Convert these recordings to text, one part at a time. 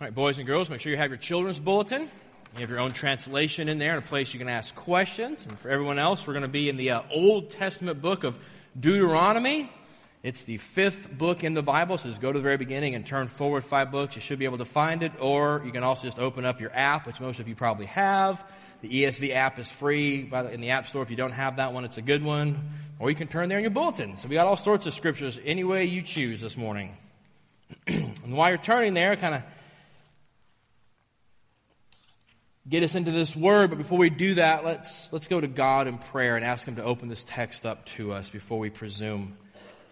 All right, boys and girls, make sure you have your children's bulletin. You have your own translation in there and a place you can ask questions. And for everyone else, we're going to be in the uh, Old Testament book of Deuteronomy. It's the fifth book in the Bible, so just go to the very beginning and turn forward five books. You should be able to find it, or you can also just open up your app, which most of you probably have. The ESV app is free in the App Store. If you don't have that one, it's a good one. Or you can turn there in your bulletin. So we got all sorts of scriptures any way you choose this morning. and while you're turning there, kind of get us into this word. But before we do that, let's, let's go to God in prayer and ask Him to open this text up to us before we presume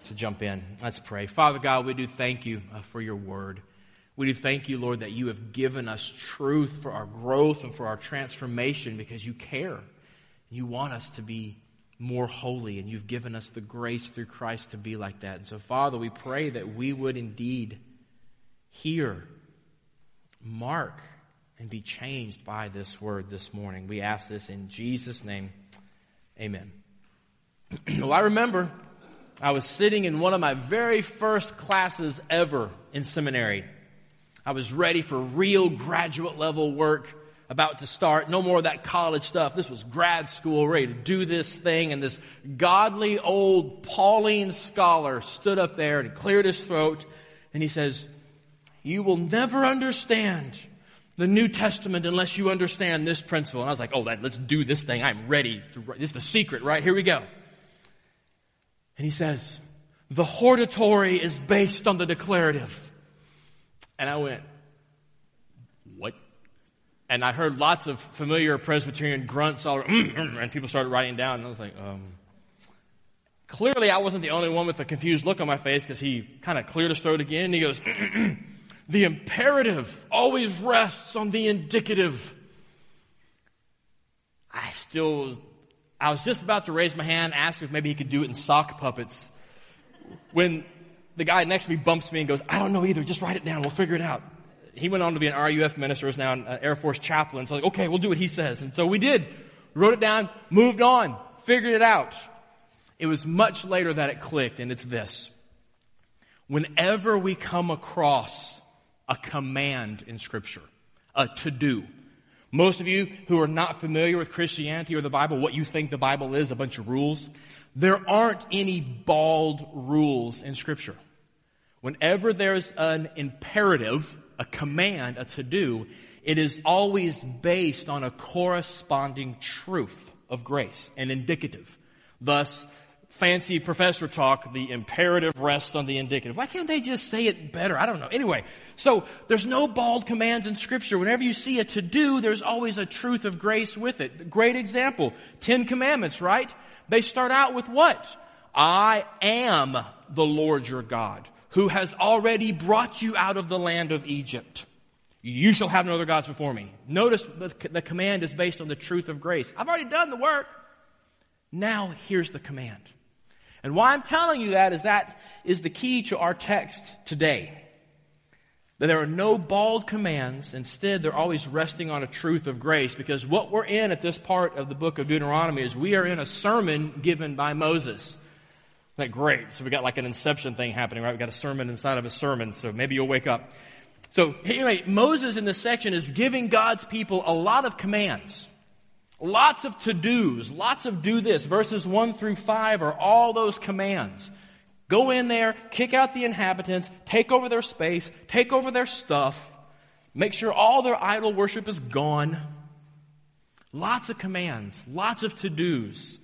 to jump in. Let's pray. Father God, we do thank you uh, for your word. We do thank you, Lord, that you have given us truth for our growth and for our transformation because you care. You want us to be more holy, and you've given us the grace through Christ to be like that. And so, Father, we pray that we would indeed hear, mark, and be changed by this word this morning. We ask this in Jesus' name. Amen. well, I remember I was sitting in one of my very first classes ever in seminary. I was ready for real graduate level work about to start. No more of that college stuff. This was grad school, ready to do this thing. And this godly old Pauline scholar stood up there and cleared his throat. And he says, you will never understand the New Testament unless you understand this principle. And I was like, oh, let's do this thing. I'm ready. This is the secret, right? Here we go. And he says, the hortatory is based on the declarative. And I went, what? And I heard lots of familiar Presbyterian grunts all and people started writing down. And I was like, um, clearly I wasn't the only one with a confused look on my face because he kind of cleared his throat again. And he goes, The imperative always rests on the indicative. I still I was just about to raise my hand, ask if maybe he could do it in sock puppets. When the guy next to me bumps me and goes, I don't know either, just write it down, we'll figure it out. He went on to be an RUF minister, is now an uh, Air Force chaplain. So like, okay, we'll do what he says. And so we did. Wrote it down, moved on, figured it out. It was much later that it clicked, and it's this. Whenever we come across a command in scripture, a to do. Most of you who are not familiar with Christianity or the Bible, what you think the Bible is, a bunch of rules, there aren't any bald rules in scripture. Whenever there's an imperative, a command, a to do, it is always based on a corresponding truth of grace, and indicative. Thus, fancy professor talk, the imperative rests on the indicative. Why can't they just say it better? I don't know. Anyway, so there's no bald commands in scripture. Whenever you see a to do, there's always a truth of grace with it. Great example. Ten commandments, right? They start out with what? I am the Lord your God who has already brought you out of the land of Egypt. You shall have no other gods before me. Notice the command is based on the truth of grace. I've already done the work. Now here's the command. And why I'm telling you that is that is the key to our text today. That there are no bald commands. Instead, they're always resting on a truth of grace because what we're in at this part of the book of Deuteronomy is we are in a sermon given by Moses. Isn't that great? So we got like an inception thing happening, right? We got a sermon inside of a sermon, so maybe you'll wake up. So anyway, Moses in this section is giving God's people a lot of commands. Lots of to-dos, lots of do this. Verses 1 through 5 are all those commands. Go in there, kick out the inhabitants, take over their space, take over their stuff, make sure all their idol worship is gone. Lots of commands, lots of to-dos.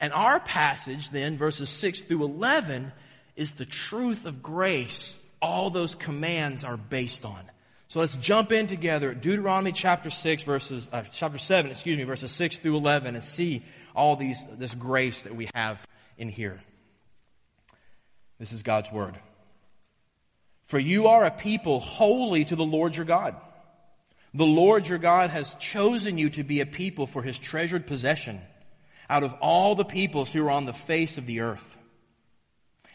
And our passage then, verses 6 through 11, is the truth of grace all those commands are based on. So let's jump in together Deuteronomy chapter 6 verses, uh, chapter 7, excuse me, verses 6 through 11 and see all these, this grace that we have in here. This is God's word. For you are a people holy to the Lord your God. The Lord your God has chosen you to be a people for his treasured possession out of all the peoples who are on the face of the earth.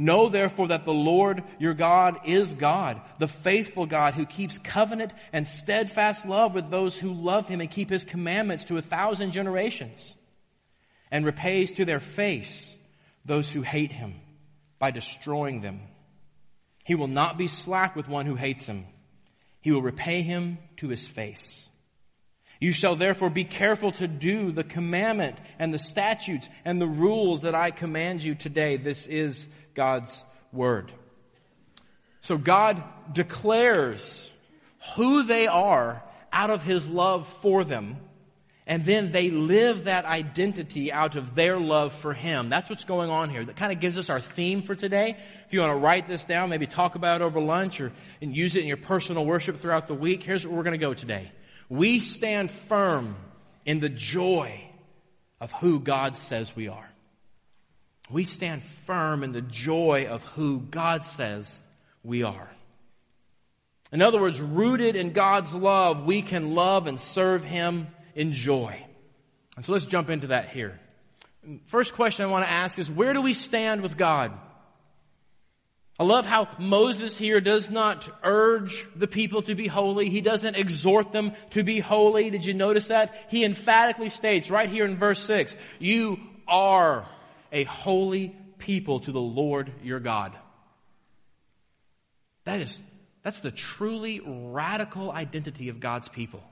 Know therefore that the Lord your God is God, the faithful God who keeps covenant and steadfast love with those who love him and keep his commandments to a thousand generations, and repays to their face those who hate him by destroying them. He will not be slack with one who hates him. He will repay him to his face. You shall therefore be careful to do the commandment and the statutes and the rules that I command you today. This is God's word. So God declares who they are out of his love for them. And then they live that identity out of their love for him. That's what's going on here. That kind of gives us our theme for today. If you want to write this down, maybe talk about it over lunch or and use it in your personal worship throughout the week. Here's where we're going to go today. We stand firm in the joy of who God says we are. We stand firm in the joy of who God says we are. In other words, rooted in God's love, we can love and serve Him in joy. And so let's jump into that here. First question I want to ask is where do we stand with God? I love how Moses here does not urge the people to be holy. He doesn't exhort them to be holy. Did you notice that? He emphatically states right here in verse 6, you are a holy people to the Lord your God. That is, that's the truly radical identity of God's people.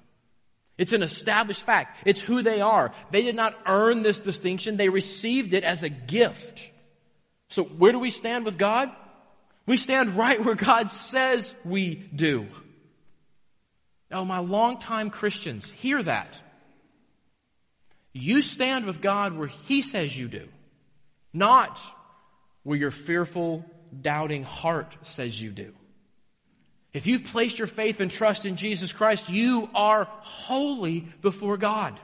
It's an established fact. It's who they are. They did not earn this distinction. They received it as a gift. So where do we stand with God? We stand right where God says we do. Oh, my longtime Christians, hear that. You stand with God where He says you do, not where your fearful, doubting heart says you do. If you've placed your faith and trust in Jesus Christ, you are holy before God.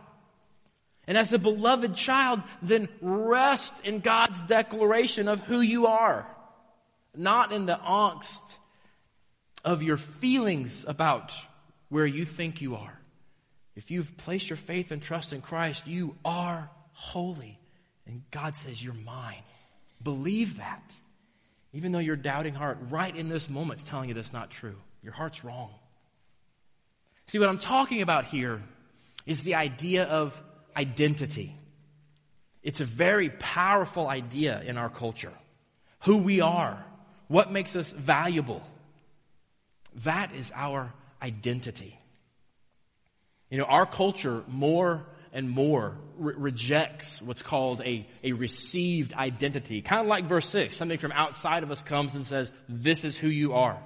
And as a beloved child, then rest in God's declaration of who you are not in the angst of your feelings about where you think you are. If you've placed your faith and trust in Christ, you are holy. And God says, You're mine. Believe that. Even though your doubting heart, right in this moment, is telling you that's not true. Your heart's wrong. See, what I'm talking about here is the idea of identity. It's a very powerful idea in our culture. Who we are, what makes us valuable? That is our identity. You know, our culture more and more re- rejects what's called a, a received identity. Kind of like verse 6. Something from outside of us comes and says, this is who you are.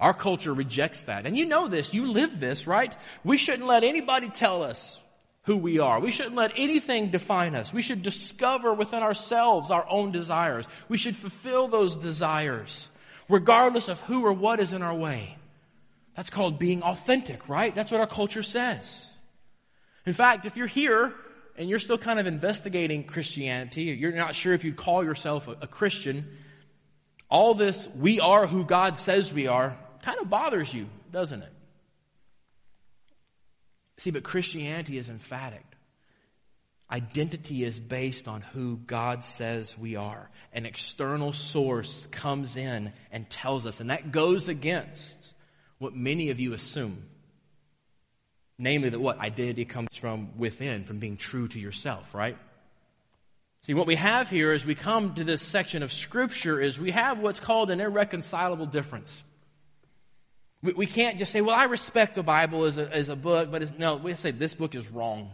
Our culture rejects that. And you know this. You live this, right? We shouldn't let anybody tell us who we are. We shouldn't let anything define us. We should discover within ourselves our own desires. We should fulfill those desires, regardless of who or what is in our way. That's called being authentic, right? That's what our culture says. In fact, if you're here and you're still kind of investigating Christianity, you're not sure if you'd call yourself a, a Christian, all this, we are who God says we are, kind of bothers you, doesn't it? See, but Christianity is emphatic. Identity is based on who God says we are. An external source comes in and tells us, and that goes against what many of you assume. Namely, that what? Identity comes from within, from being true to yourself, right? See, what we have here as we come to this section of Scripture is we have what's called an irreconcilable difference. We, we can't just say, well, I respect the Bible as a, as a book, but no, we have to say this book is wrong.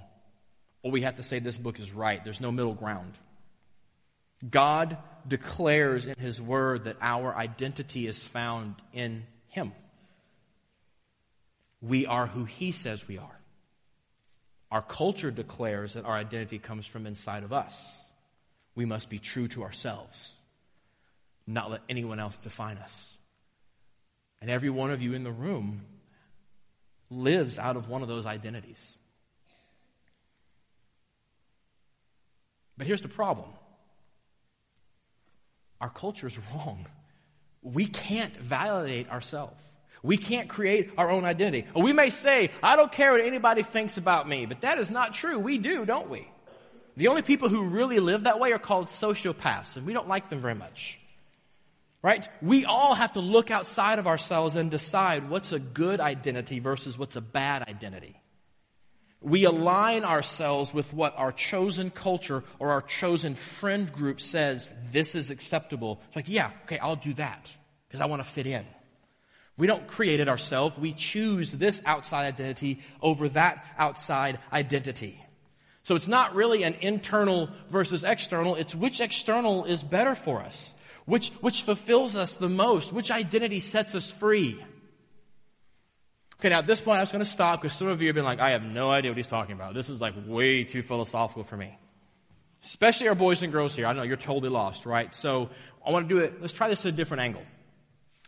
Or we have to say this book is right. There's no middle ground. God declares in His Word that our identity is found in Him. We are who He says we are. Our culture declares that our identity comes from inside of us. We must be true to ourselves, not let anyone else define us. And every one of you in the room lives out of one of those identities. But here's the problem our culture is wrong. We can't validate ourselves. We can't create our own identity. We may say, I don't care what anybody thinks about me, but that is not true. We do, don't we? The only people who really live that way are called sociopaths, and we don't like them very much. Right? We all have to look outside of ourselves and decide what's a good identity versus what's a bad identity. We align ourselves with what our chosen culture or our chosen friend group says this is acceptable. It's like, yeah, okay, I'll do that because I want to fit in. We don't create it ourselves. We choose this outside identity over that outside identity. So it's not really an internal versus external. It's which external is better for us. Which, which fulfills us the most. Which identity sets us free. Okay, now at this point I was going to stop because some of you have been like, I have no idea what he's talking about. This is like way too philosophical for me. Especially our boys and girls here. I know you're totally lost, right? So I want to do it. Let's try this at a different angle.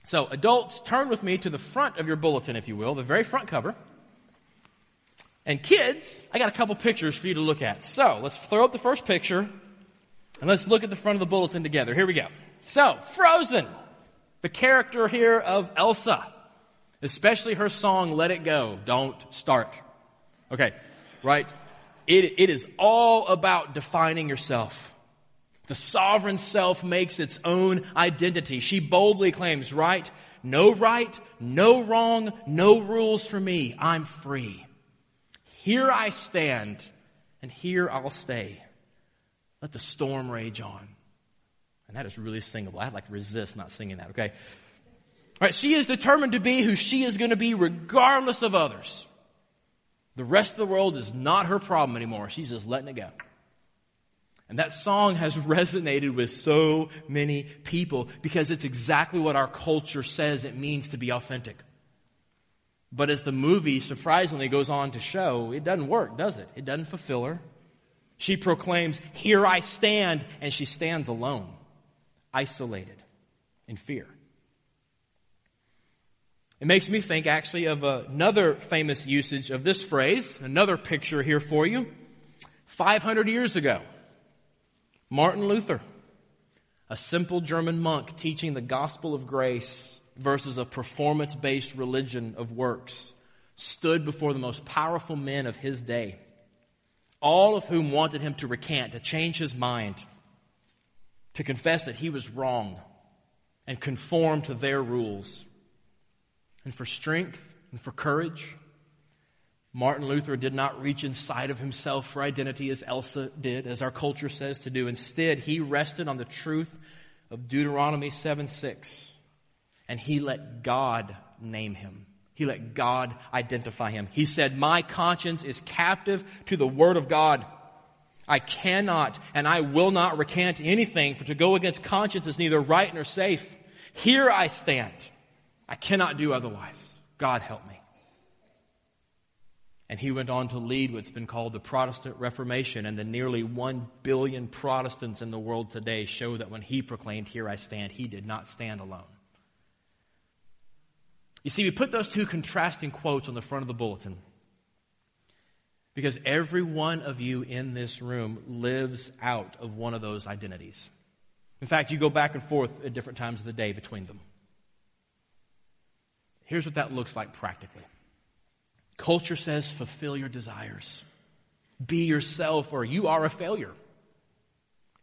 So adults, turn with me to the front of your bulletin, if you will, the very front cover. And kids, I got a couple pictures for you to look at. So let's throw up the first picture and let's look at the front of the bulletin together. Here we go. So, Frozen, the character here of Elsa especially her song, Let It Go, Don't Start. Okay, right? It, it is all about defining yourself. The sovereign self makes its own identity. She boldly claims, right? No right, no wrong, no rules for me. I'm free. Here I stand, and here I'll stay. Let the storm rage on. And that is really singable. I'd like to resist not singing that, okay? Right? She is determined to be who she is going to be regardless of others. The rest of the world is not her problem anymore. She's just letting it go. And that song has resonated with so many people because it's exactly what our culture says it means to be authentic. But as the movie surprisingly goes on to show, it doesn't work, does it? It doesn't fulfill her. She proclaims, Here I stand, and she stands alone, isolated, in fear. It makes me think actually of another famous usage of this phrase, another picture here for you. 500 years ago, Martin Luther, a simple German monk teaching the gospel of grace versus a performance based religion of works, stood before the most powerful men of his day, all of whom wanted him to recant, to change his mind, to confess that he was wrong, and conform to their rules and for strength and for courage. Martin Luther did not reach inside of himself for identity as Elsa did, as our culture says to do. Instead, he rested on the truth of Deuteronomy 7 6. And he let God name him. He let God identify him. He said, My conscience is captive to the word of God. I cannot and I will not recant anything, for to go against conscience is neither right nor safe. Here I stand. I cannot do otherwise. God help me. And he went on to lead what's been called the Protestant Reformation, and the nearly one billion Protestants in the world today show that when he proclaimed, Here I stand, he did not stand alone. You see, we put those two contrasting quotes on the front of the bulletin because every one of you in this room lives out of one of those identities. In fact, you go back and forth at different times of the day between them. Here's what that looks like practically culture says, fulfill your desires, be yourself, or you are a failure.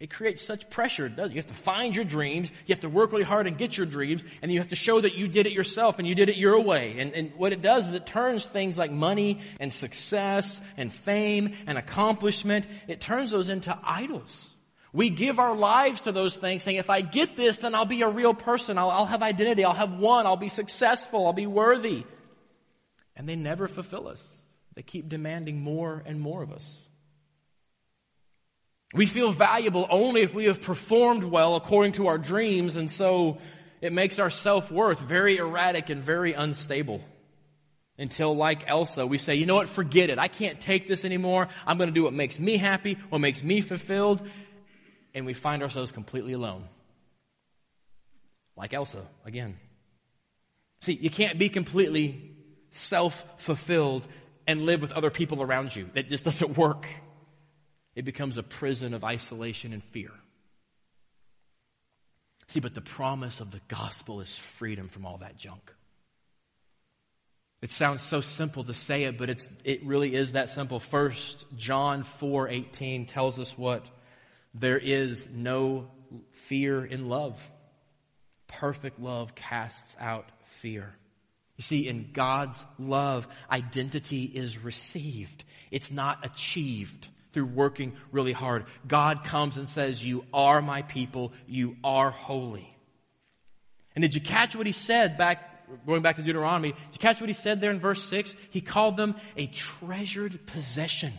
It creates such pressure, doesn't it? You have to find your dreams, you have to work really hard and get your dreams, and you have to show that you did it yourself and you did it your way. And, and what it does is it turns things like money and success and fame and accomplishment, it turns those into idols. We give our lives to those things saying, if I get this, then I'll be a real person. I'll, I'll, have identity. I'll have one. I'll be successful. I'll be worthy. And they never fulfill us. They keep demanding more and more of us. We feel valuable only if we have performed well according to our dreams, and so it makes our self-worth very erratic and very unstable. Until, like Elsa, we say, you know what, forget it. I can't take this anymore. I'm going to do what makes me happy, what makes me fulfilled and we find ourselves completely alone. Like Elsa, again. See, you can't be completely self fulfilled and live with other people around you. That just doesn't work. It becomes a prison of isolation and fear. See, but the promise of the gospel is freedom from all that junk. It sounds so simple to say it, but it's, it really is that simple. First, John 4 18 tells us what? There is no fear in love. Perfect love casts out fear. You see, in God's love, identity is received. It's not achieved through working really hard. God comes and says, You are my people. You are holy. And did you catch what he said back going back to Deuteronomy, did you catch what he said there in verse 6? He called them a treasured possession.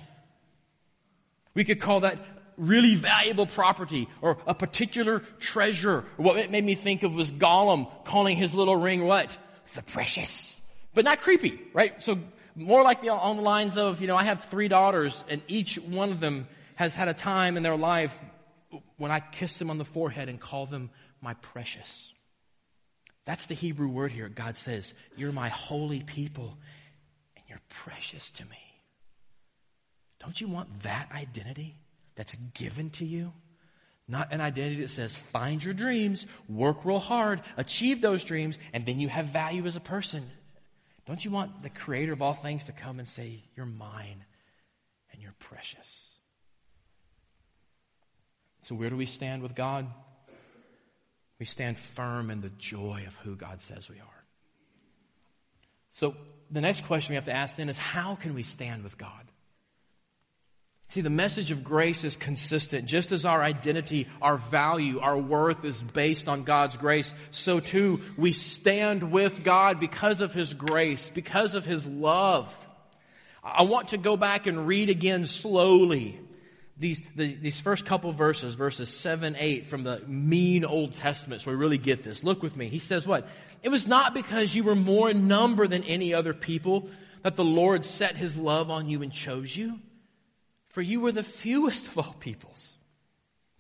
We could call that really valuable property or a particular treasure. What it made me think of was Gollum calling his little ring what? The precious. But not creepy, right? So more like the, on the lines of, you know, I have three daughters and each one of them has had a time in their life when I kiss them on the forehead and call them my precious. That's the Hebrew word here. God says, You're my holy people and you're precious to me. Don't you want that identity that's given to you? Not an identity that says, find your dreams, work real hard, achieve those dreams, and then you have value as a person. Don't you want the creator of all things to come and say, You're mine and you're precious? So, where do we stand with God? We stand firm in the joy of who God says we are. So the next question we have to ask then is how can we stand with God? See, the message of grace is consistent. Just as our identity, our value, our worth is based on God's grace, so too we stand with God because of His grace, because of His love. I want to go back and read again slowly these, the, these first couple verses, verses 7, 8 from the mean Old Testament, so we really get this. Look with me. He says what? It was not because you were more in number than any other people that the Lord set his love on you and chose you. For you were the fewest of all peoples.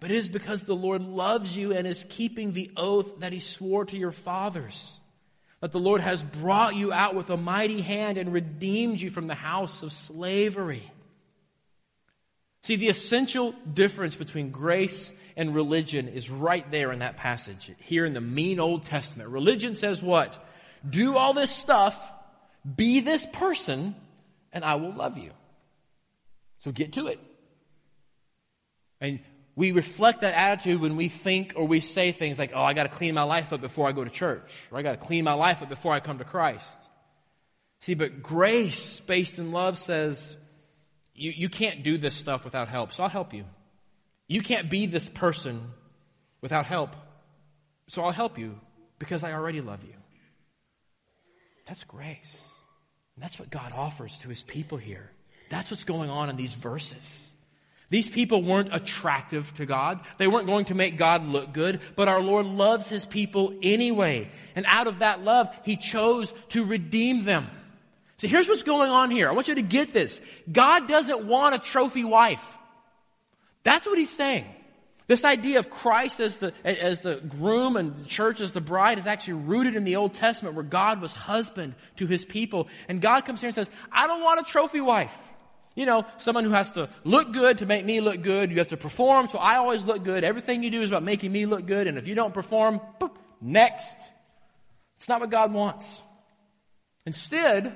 But it is because the Lord loves you and is keeping the oath that he swore to your fathers. That the Lord has brought you out with a mighty hand and redeemed you from the house of slavery. See, the essential difference between grace and religion is right there in that passage, here in the mean Old Testament. Religion says what? Do all this stuff, be this person, and I will love you. So get to it. And we reflect that attitude when we think or we say things like, oh, I gotta clean my life up before I go to church, or I gotta clean my life up before I come to Christ. See, but grace based in love says, you, you can't do this stuff without help, so I'll help you. You can't be this person without help, so I'll help you because I already love you. That's grace. And that's what God offers to his people here. That's what's going on in these verses. These people weren't attractive to God. They weren't going to make God look good, but our Lord loves his people anyway. And out of that love, he chose to redeem them. So here's what's going on here. I want you to get this. God doesn't want a trophy wife. That's what he's saying. This idea of Christ as the, as the groom and the church as the bride is actually rooted in the Old Testament where God was husband to his people. And God comes here and says, I don't want a trophy wife. You know, someone who has to look good to make me look good. You have to perform, so I always look good. Everything you do is about making me look good. And if you don't perform, boop, next. It's not what God wants. Instead, I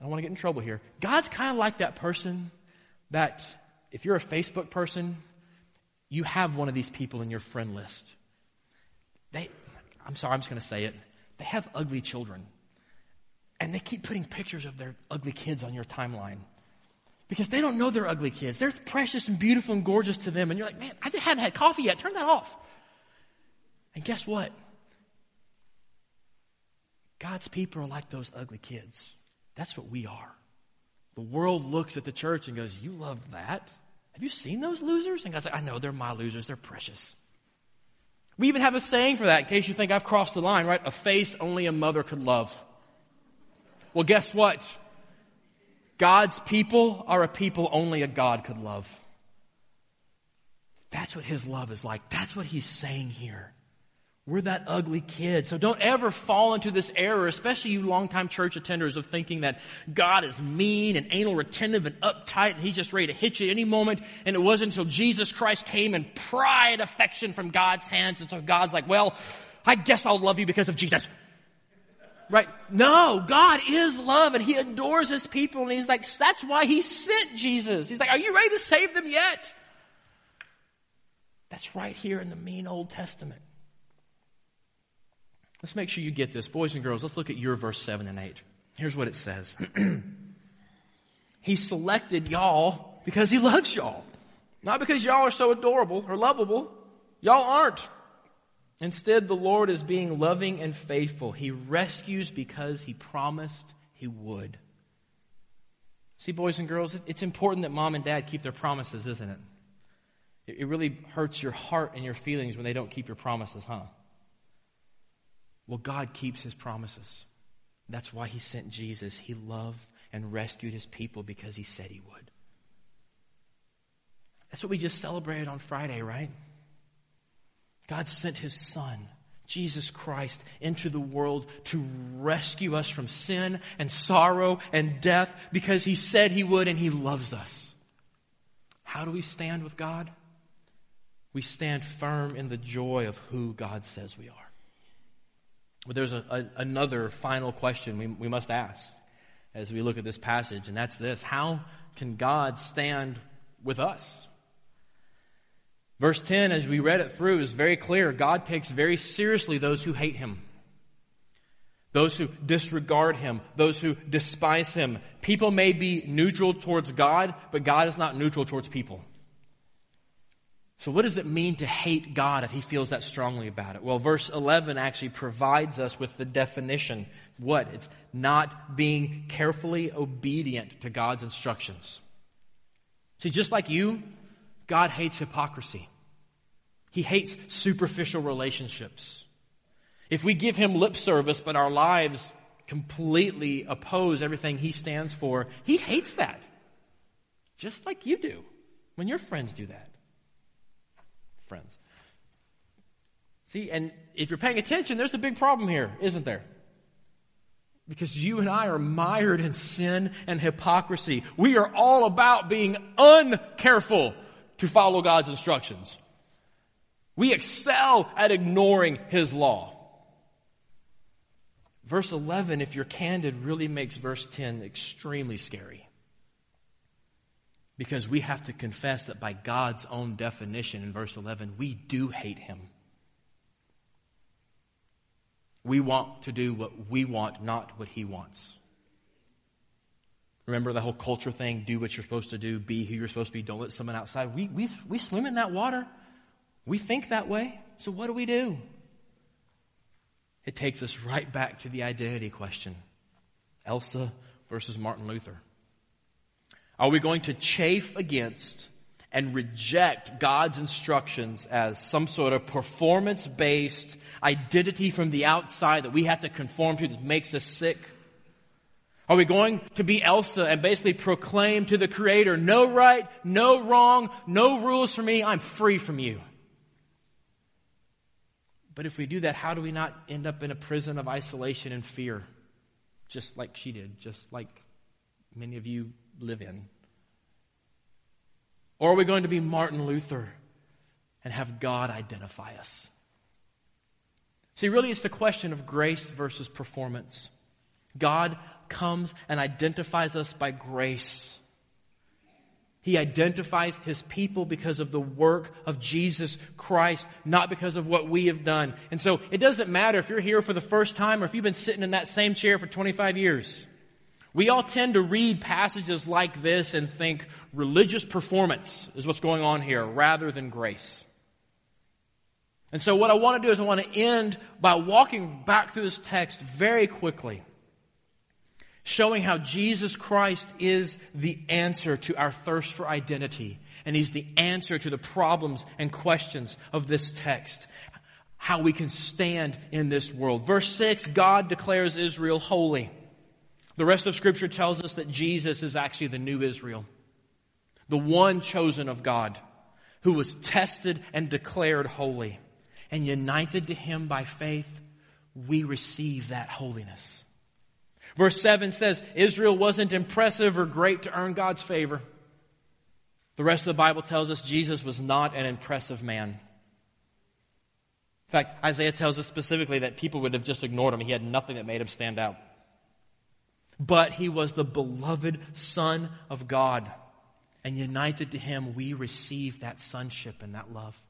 don't want to get in trouble here. God's kind of like that person that if you're a Facebook person, you have one of these people in your friend list. They, I'm sorry, I'm just going to say it. They have ugly children. And they keep putting pictures of their ugly kids on your timeline. Because they don't know they're ugly kids. They're precious and beautiful and gorgeous to them. And you're like, man, I haven't had coffee yet. Turn that off. And guess what? God's people are like those ugly kids. That's what we are. The world looks at the church and goes, You love that? Have you seen those losers? And God's like, I know, they're my losers. They're precious. We even have a saying for that in case you think I've crossed the line, right? A face only a mother could love. Well, guess what? God's people are a people only a God could love. That's what His love is like. That's what He's saying here. We're that ugly kid. So don't ever fall into this error, especially you longtime church attenders, of thinking that God is mean and anal retentive and uptight and he's just ready to hit you any moment. And it wasn't until Jesus Christ came and pried affection from God's hands. And so God's like, well, I guess I'll love you because of Jesus. Right? No, God is love and He adores His people and He's like, that's why He sent Jesus. He's like, are you ready to save them yet? That's right here in the mean Old Testament. Let's make sure you get this. Boys and girls, let's look at your verse 7 and 8. Here's what it says. he selected y'all because he loves y'all. Not because y'all are so adorable or lovable. Y'all aren't. Instead, the Lord is being loving and faithful. He rescues because He promised He would. See, boys and girls, it's important that mom and dad keep their promises, isn't it? It really hurts your heart and your feelings when they don't keep your promises, huh? Well, God keeps His promises. That's why He sent Jesus. He loved and rescued His people because He said He would. That's what we just celebrated on Friday, right? God sent his son, Jesus Christ, into the world to rescue us from sin and sorrow and death because he said he would and he loves us. How do we stand with God? We stand firm in the joy of who God says we are. But there's a, a, another final question we, we must ask as we look at this passage, and that's this How can God stand with us? Verse 10, as we read it through, is very clear. God takes very seriously those who hate him, those who disregard him, those who despise him. People may be neutral towards God, but God is not neutral towards people. So, what does it mean to hate God if he feels that strongly about it? Well, verse 11 actually provides us with the definition. What? It's not being carefully obedient to God's instructions. See, just like you, God hates hypocrisy. He hates superficial relationships. If we give him lip service, but our lives completely oppose everything he stands for, he hates that. Just like you do when your friends do that. Friends. See, and if you're paying attention, there's a big problem here, isn't there? Because you and I are mired in sin and hypocrisy. We are all about being uncareful to follow God's instructions. We excel at ignoring His law. Verse 11, if you're candid, really makes verse 10 extremely scary. Because we have to confess that by God's own definition in verse 11, we do hate Him. We want to do what we want, not what He wants. Remember the whole culture thing do what you're supposed to do, be who you're supposed to be, don't let someone outside. We, we, we swim in that water. We think that way. So what do we do? It takes us right back to the identity question Elsa versus Martin Luther. Are we going to chafe against and reject God's instructions as some sort of performance based identity from the outside that we have to conform to that makes us sick? Are we going to be Elsa and basically proclaim to the Creator, no right, no wrong, no rules for me, I'm free from you? But if we do that, how do we not end up in a prison of isolation and fear? Just like she did, just like many of you live in. Or are we going to be Martin Luther and have God identify us? See, really, it's the question of grace versus performance. God comes and identifies us by grace. He identifies his people because of the work of Jesus Christ, not because of what we have done. And so it doesn't matter if you're here for the first time or if you've been sitting in that same chair for 25 years. We all tend to read passages like this and think religious performance is what's going on here rather than grace. And so what I want to do is I want to end by walking back through this text very quickly showing how Jesus Christ is the answer to our thirst for identity. And He's the answer to the problems and questions of this text. How we can stand in this world. Verse 6, God declares Israel holy. The rest of Scripture tells us that Jesus is actually the new Israel. The one chosen of God who was tested and declared holy. And united to Him by faith, we receive that holiness. Verse 7 says Israel wasn't impressive or great to earn God's favor. The rest of the Bible tells us Jesus was not an impressive man. In fact, Isaiah tells us specifically that people would have just ignored him. He had nothing that made him stand out. But he was the beloved Son of God. And united to him, we receive that sonship and that love.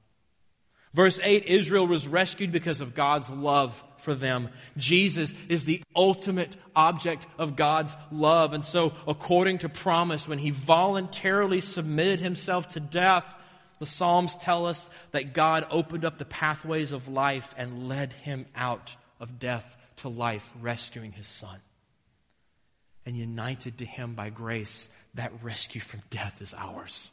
Verse 8 Israel was rescued because of God's love for them. Jesus is the ultimate object of God's love. And so, according to promise, when he voluntarily submitted himself to death, the Psalms tell us that God opened up the pathways of life and led him out of death to life, rescuing his son. And united to him by grace, that rescue from death is ours.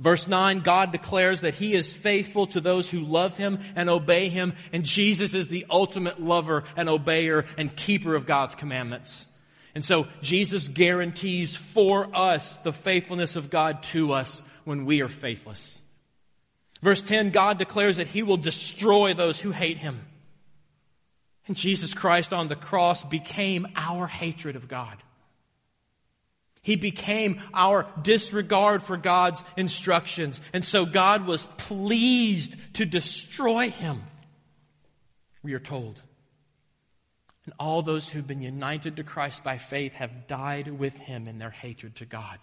Verse 9, God declares that He is faithful to those who love Him and obey Him, and Jesus is the ultimate lover and obeyer and keeper of God's commandments. And so Jesus guarantees for us the faithfulness of God to us when we are faithless. Verse 10, God declares that He will destroy those who hate Him. And Jesus Christ on the cross became our hatred of God. He became our disregard for God's instructions. And so God was pleased to destroy him, we are told. And all those who've been united to Christ by faith have died with him in their hatred to God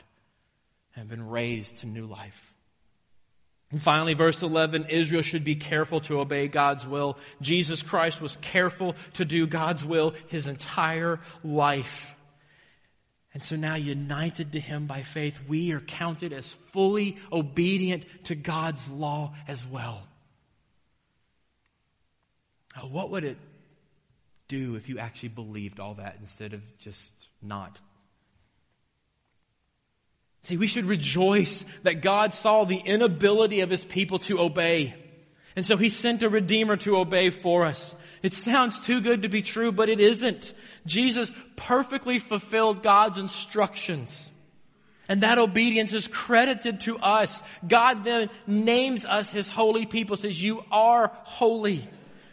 and been raised to new life. And finally, verse 11, Israel should be careful to obey God's will. Jesus Christ was careful to do God's will his entire life. And so now, united to Him by faith, we are counted as fully obedient to God's law as well. Now, what would it do if you actually believed all that instead of just not? See, we should rejoice that God saw the inability of His people to obey. And so He sent a Redeemer to obey for us. It sounds too good to be true, but it isn't. Jesus perfectly fulfilled God's instructions. And that obedience is credited to us. God then names us his holy people, says, You are holy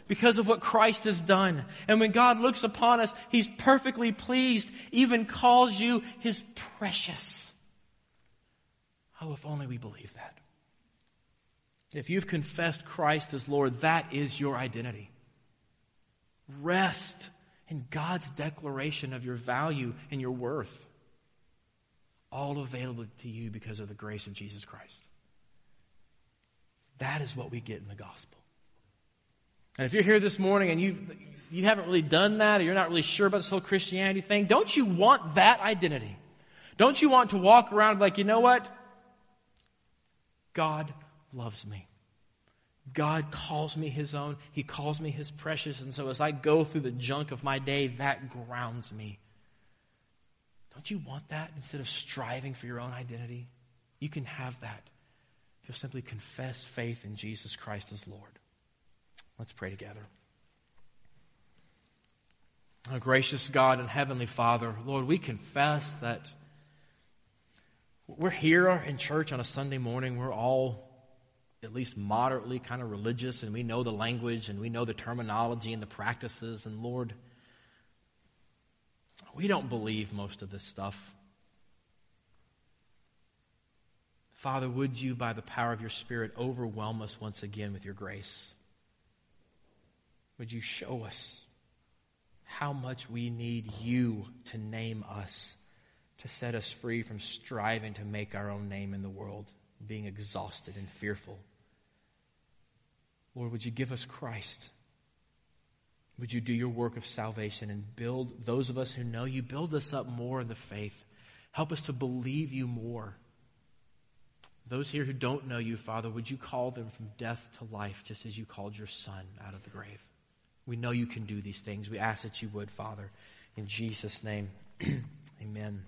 because of what Christ has done. And when God looks upon us, he's perfectly pleased, even calls you his precious. Oh, if only we believe that. If you've confessed Christ as Lord, that is your identity. Rest in God's declaration of your value and your worth. All available to you because of the grace of Jesus Christ. That is what we get in the gospel. And if you're here this morning and you you haven't really done that or you're not really sure about this whole Christianity thing, don't you want that identity? Don't you want to walk around like, you know what? God loves me. God calls me his own. He calls me his precious. And so as I go through the junk of my day, that grounds me. Don't you want that instead of striving for your own identity? You can have that if you'll simply confess faith in Jesus Christ as Lord. Let's pray together. Our gracious God and Heavenly Father, Lord, we confess that we're here in church on a Sunday morning. We're all at least moderately kind of religious and we know the language and we know the terminology and the practices. And Lord, we don't believe most of this stuff. Father, would you, by the power of your Spirit, overwhelm us once again with your grace? Would you show us how much we need you to name us, to set us free from striving to make our own name in the world, being exhausted and fearful? Lord, would you give us Christ? Would you do your work of salvation and build those of us who know you, build us up more in the faith. Help us to believe you more. Those here who don't know you, Father, would you call them from death to life, just as you called your son out of the grave? We know you can do these things. We ask that you would, Father. In Jesus' name, amen.